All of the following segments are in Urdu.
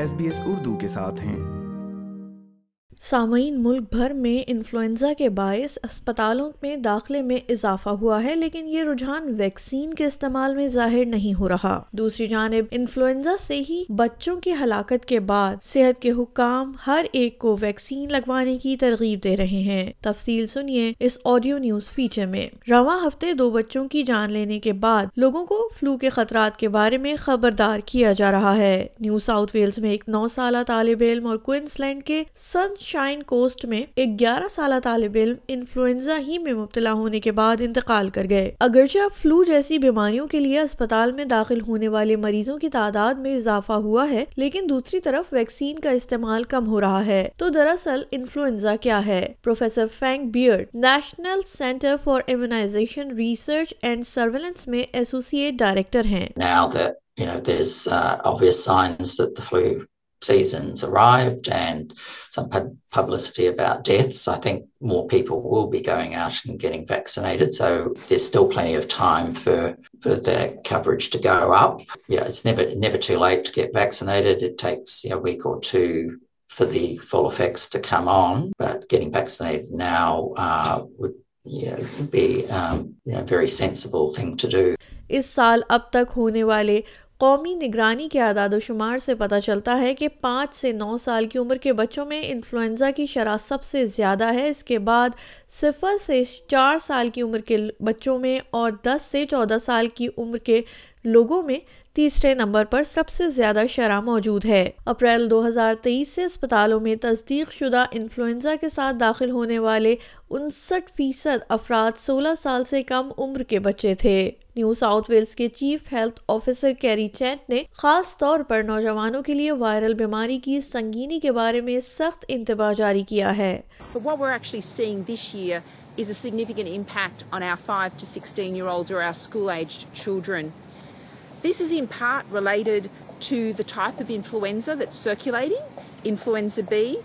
ایس بی ایس اردو کے ساتھ ہیں۔ سامعین ملک بھر میں انفلوئنزا کے باعث اسپتالوں میں داخلے میں اضافہ ہوا ہے، لیکن یہ رجحان ویکسین کے استعمال میں ظاہر نہیں ہو رہا۔ دوسری جانب، انفلوئنزا سے ہی بچوں کی ہلاکت کے بعد صحت کے حکام ہر ایک کو ویکسین لگوانے کی ترغیب دے رہے ہیں۔ تفصیل سنیے اس آڈیو نیوز فیچر میں۔ رواں ہفتے دو بچوں کی جان لینے کے بعد لوگوں کو فلو کے خطرات کے بارے میں خبردار کیا جا رہا ہے۔ نیو ساؤتھ ویلز میں ایک نو سالہ طالب علم اور کوئنس لینڈ کے سن شائن کوسٹ میں ایک گیارہ سالہ طالب علم انفلوئنزا ہی میں مبتلا ہونے کے بعد انتقال کر گئے۔ اگرچہ فلو جیسی بیماریوں کے لیے اسپتال میں داخل ہونے والے مریضوں کی تعداد میں اضافہ ہوا ہے، لیکن دوسری طرف ویکسین کا استعمال کم ہو رہا ہے۔ تو دراصل انفلوئنزا کیا ہے؟ Professor Frank Beard national centre for immunisation research and surveillance میں ایسوسیٹ ڈائریکٹر ہیں۔ Seasons arrived and some publicity about deaths, I think more people will be going out and getting vaccinated. So there's still plenty of time for, for the coverage to go up. Yeah, it's never never too late to get vaccinated. It takes you know, a week or two for the full effects to come on, but getting vaccinated now uh, would you know, be um, you know, a very sensible thing to do. اس سال اب تک ہونے والے قومی نگرانی کے اعداد و شمار سے پتہ چلتا ہے کہ پانچ سے نو سال کی عمر کے بچوں میں انفلوئنزا کی شرح سب سے زیادہ ہے۔ اس کے بعد صفر سے چار سال کی عمر کے بچوں میں اور دس سے چودہ سال کی عمر کے لوگوں میں تیسرے نمبر پر سب سے زیادہ شرح موجود ہے۔ اپریل دو ہزار تیئیس سے اسپتالوں میں تصدیق شدہ انفلوئنزا کے ساتھ داخل ہونے والے انسٹھ فیصد افراد سولہ سال سے کم عمر کے بچے تھے۔ نیو ساؤتھ ویلز کے chief health officer Kerry Chant نے خاص طور پر نوجوانوں کے لیے وائرل بیماری کی سنگینی کے بارے میں سخت انتباہ جاری کیا ہے۔ Is a significant impact on our 5 to 16 year olds or our school aged children. This is in part related to the type of influenza that's circulating, influenza B,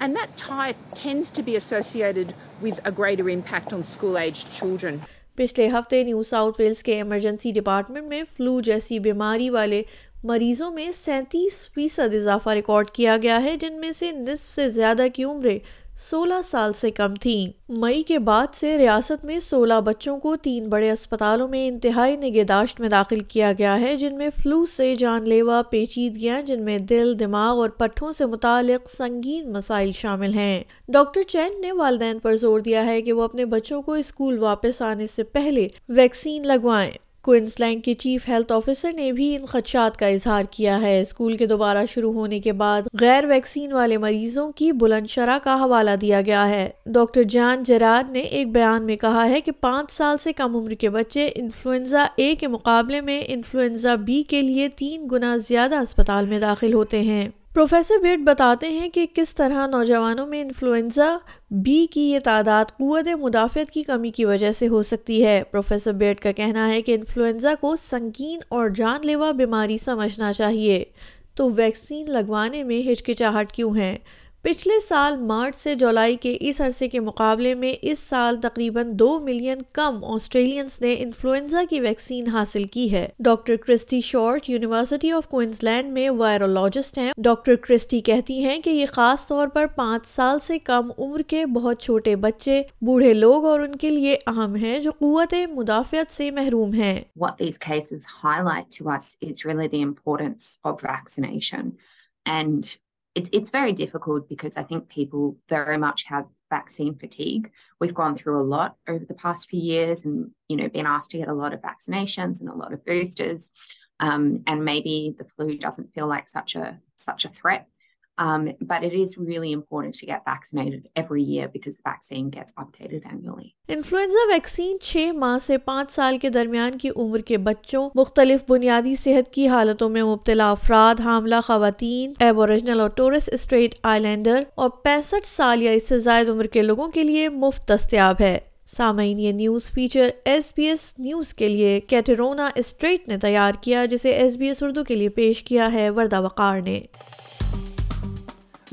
and that type tends to be associated with a greater impact on school aged children. پچھلے ہفتے نیو ساؤتھ ویلز کے ایمرجنسی ڈپارٹمنٹ میں فلو جیسی بیماری والے مریضوں میں سینتیس فیصد اضافہ ریکارڈ کیا گیا ہے جن میں سے نصف سے زیادہ کی عمریں سولہ سال سے کم تھیں۔ مئی کے بعد سے ریاست میں سولہ بچوں کو تین بڑے اسپتالوں میں انتہائی نگہداشت میں داخل کیا گیا ہے، جن میں فلو سے جان لیوا پیچیدگیاں، جن میں دل، دماغ اور پٹھوں سے متعلق سنگین مسائل شامل ہیں۔ ڈاکٹر چین نے والدین پر زور دیا ہے کہ وہ اپنے بچوں کو اسکول واپس آنے سے پہلے ویکسین لگوائیں۔ کوئنسلینڈ کے چیف ہیلتھ آفیسر نے بھی ان خدشات کا اظہار کیا ہے۔ اسکول کے دوبارہ شروع ہونے کے بعد غیر ویکسین والے مریضوں کی بلند شرح کا حوالہ دیا گیا ہے۔ ڈاکٹر جان جراد نے ایک بیان میں کہا ہے کہ پانچ سال سے کم عمر کے بچے انفلوئنزا اے کے مقابلے میں انفلوئنزا بی کے لیے تین گنا زیادہ اسپتال میں داخل ہوتے ہیں۔ پروفیسر بیٹ بتاتے ہیں کہ کس طرح نوجوانوں میں انفلوئنزا بی کی یہ تعداد قوت مدافعت کی کمی کی وجہ سے ہو سکتی ہے۔ پروفیسر بیٹ کا کہنا ہے کہ انفلوئنزا کو سنگین اور جان لیوا بیماری سمجھنا چاہیے۔ تو ویکسین لگوانے میں ہچکچاہٹ کیوں ہے؟ پچھلے سال مارچ سے جولائی کے اس عرصے کے مقابلے میں اس سال تقریباً دو ملین کم آسٹریلینز نے انفلوئنزا کی ویکسین حاصل کی ہے۔ Doctor Kirsty Short university of Queensland میں وائرولوجسٹ ہیں۔ ڈاکٹر کرسٹی کہتی ہیں کہ یہ خاص طور پر پانچ سال سے کم عمر کے بہت چھوٹے بچے، بوڑھے لوگ اور ان کے لیے اہم ہیں جو قوت مدافعت سے محروم ہیں۔ What these cases highlight to us is really the importance of vaccination and it's it's very difficult because I think people very much have vaccine fatigue. We've gone through a lot over the past few years and, you know, been asked to get a lot of vaccinations and a lot of boosters. Um, and maybe the flu doesn't feel like such a such a threat Um, but it is really important to get vaccinated every year because the vaccine gets updated annually. Influenza vaccine چھ ماہ سے پانچ سال کے درمیان کی عمر کے بچوں مختلف بنیادی صحت کی حالتوں میں مبتلا افراد حاملہ خواتین ایبوریجنل اور ٹورس اسٹریٹ آئی لینڈر اور پینسٹھ سال یا اس سے زائد عمر کے لوگوں کے لیے مفت دستیاب ہے سامعین یہ news feature S B S news کے لیے کیٹرونا اسٹریٹ نے تیار کیا جسے ایس بی ایس اردو کے لیے پیش کیا ہے وردہ وقار نے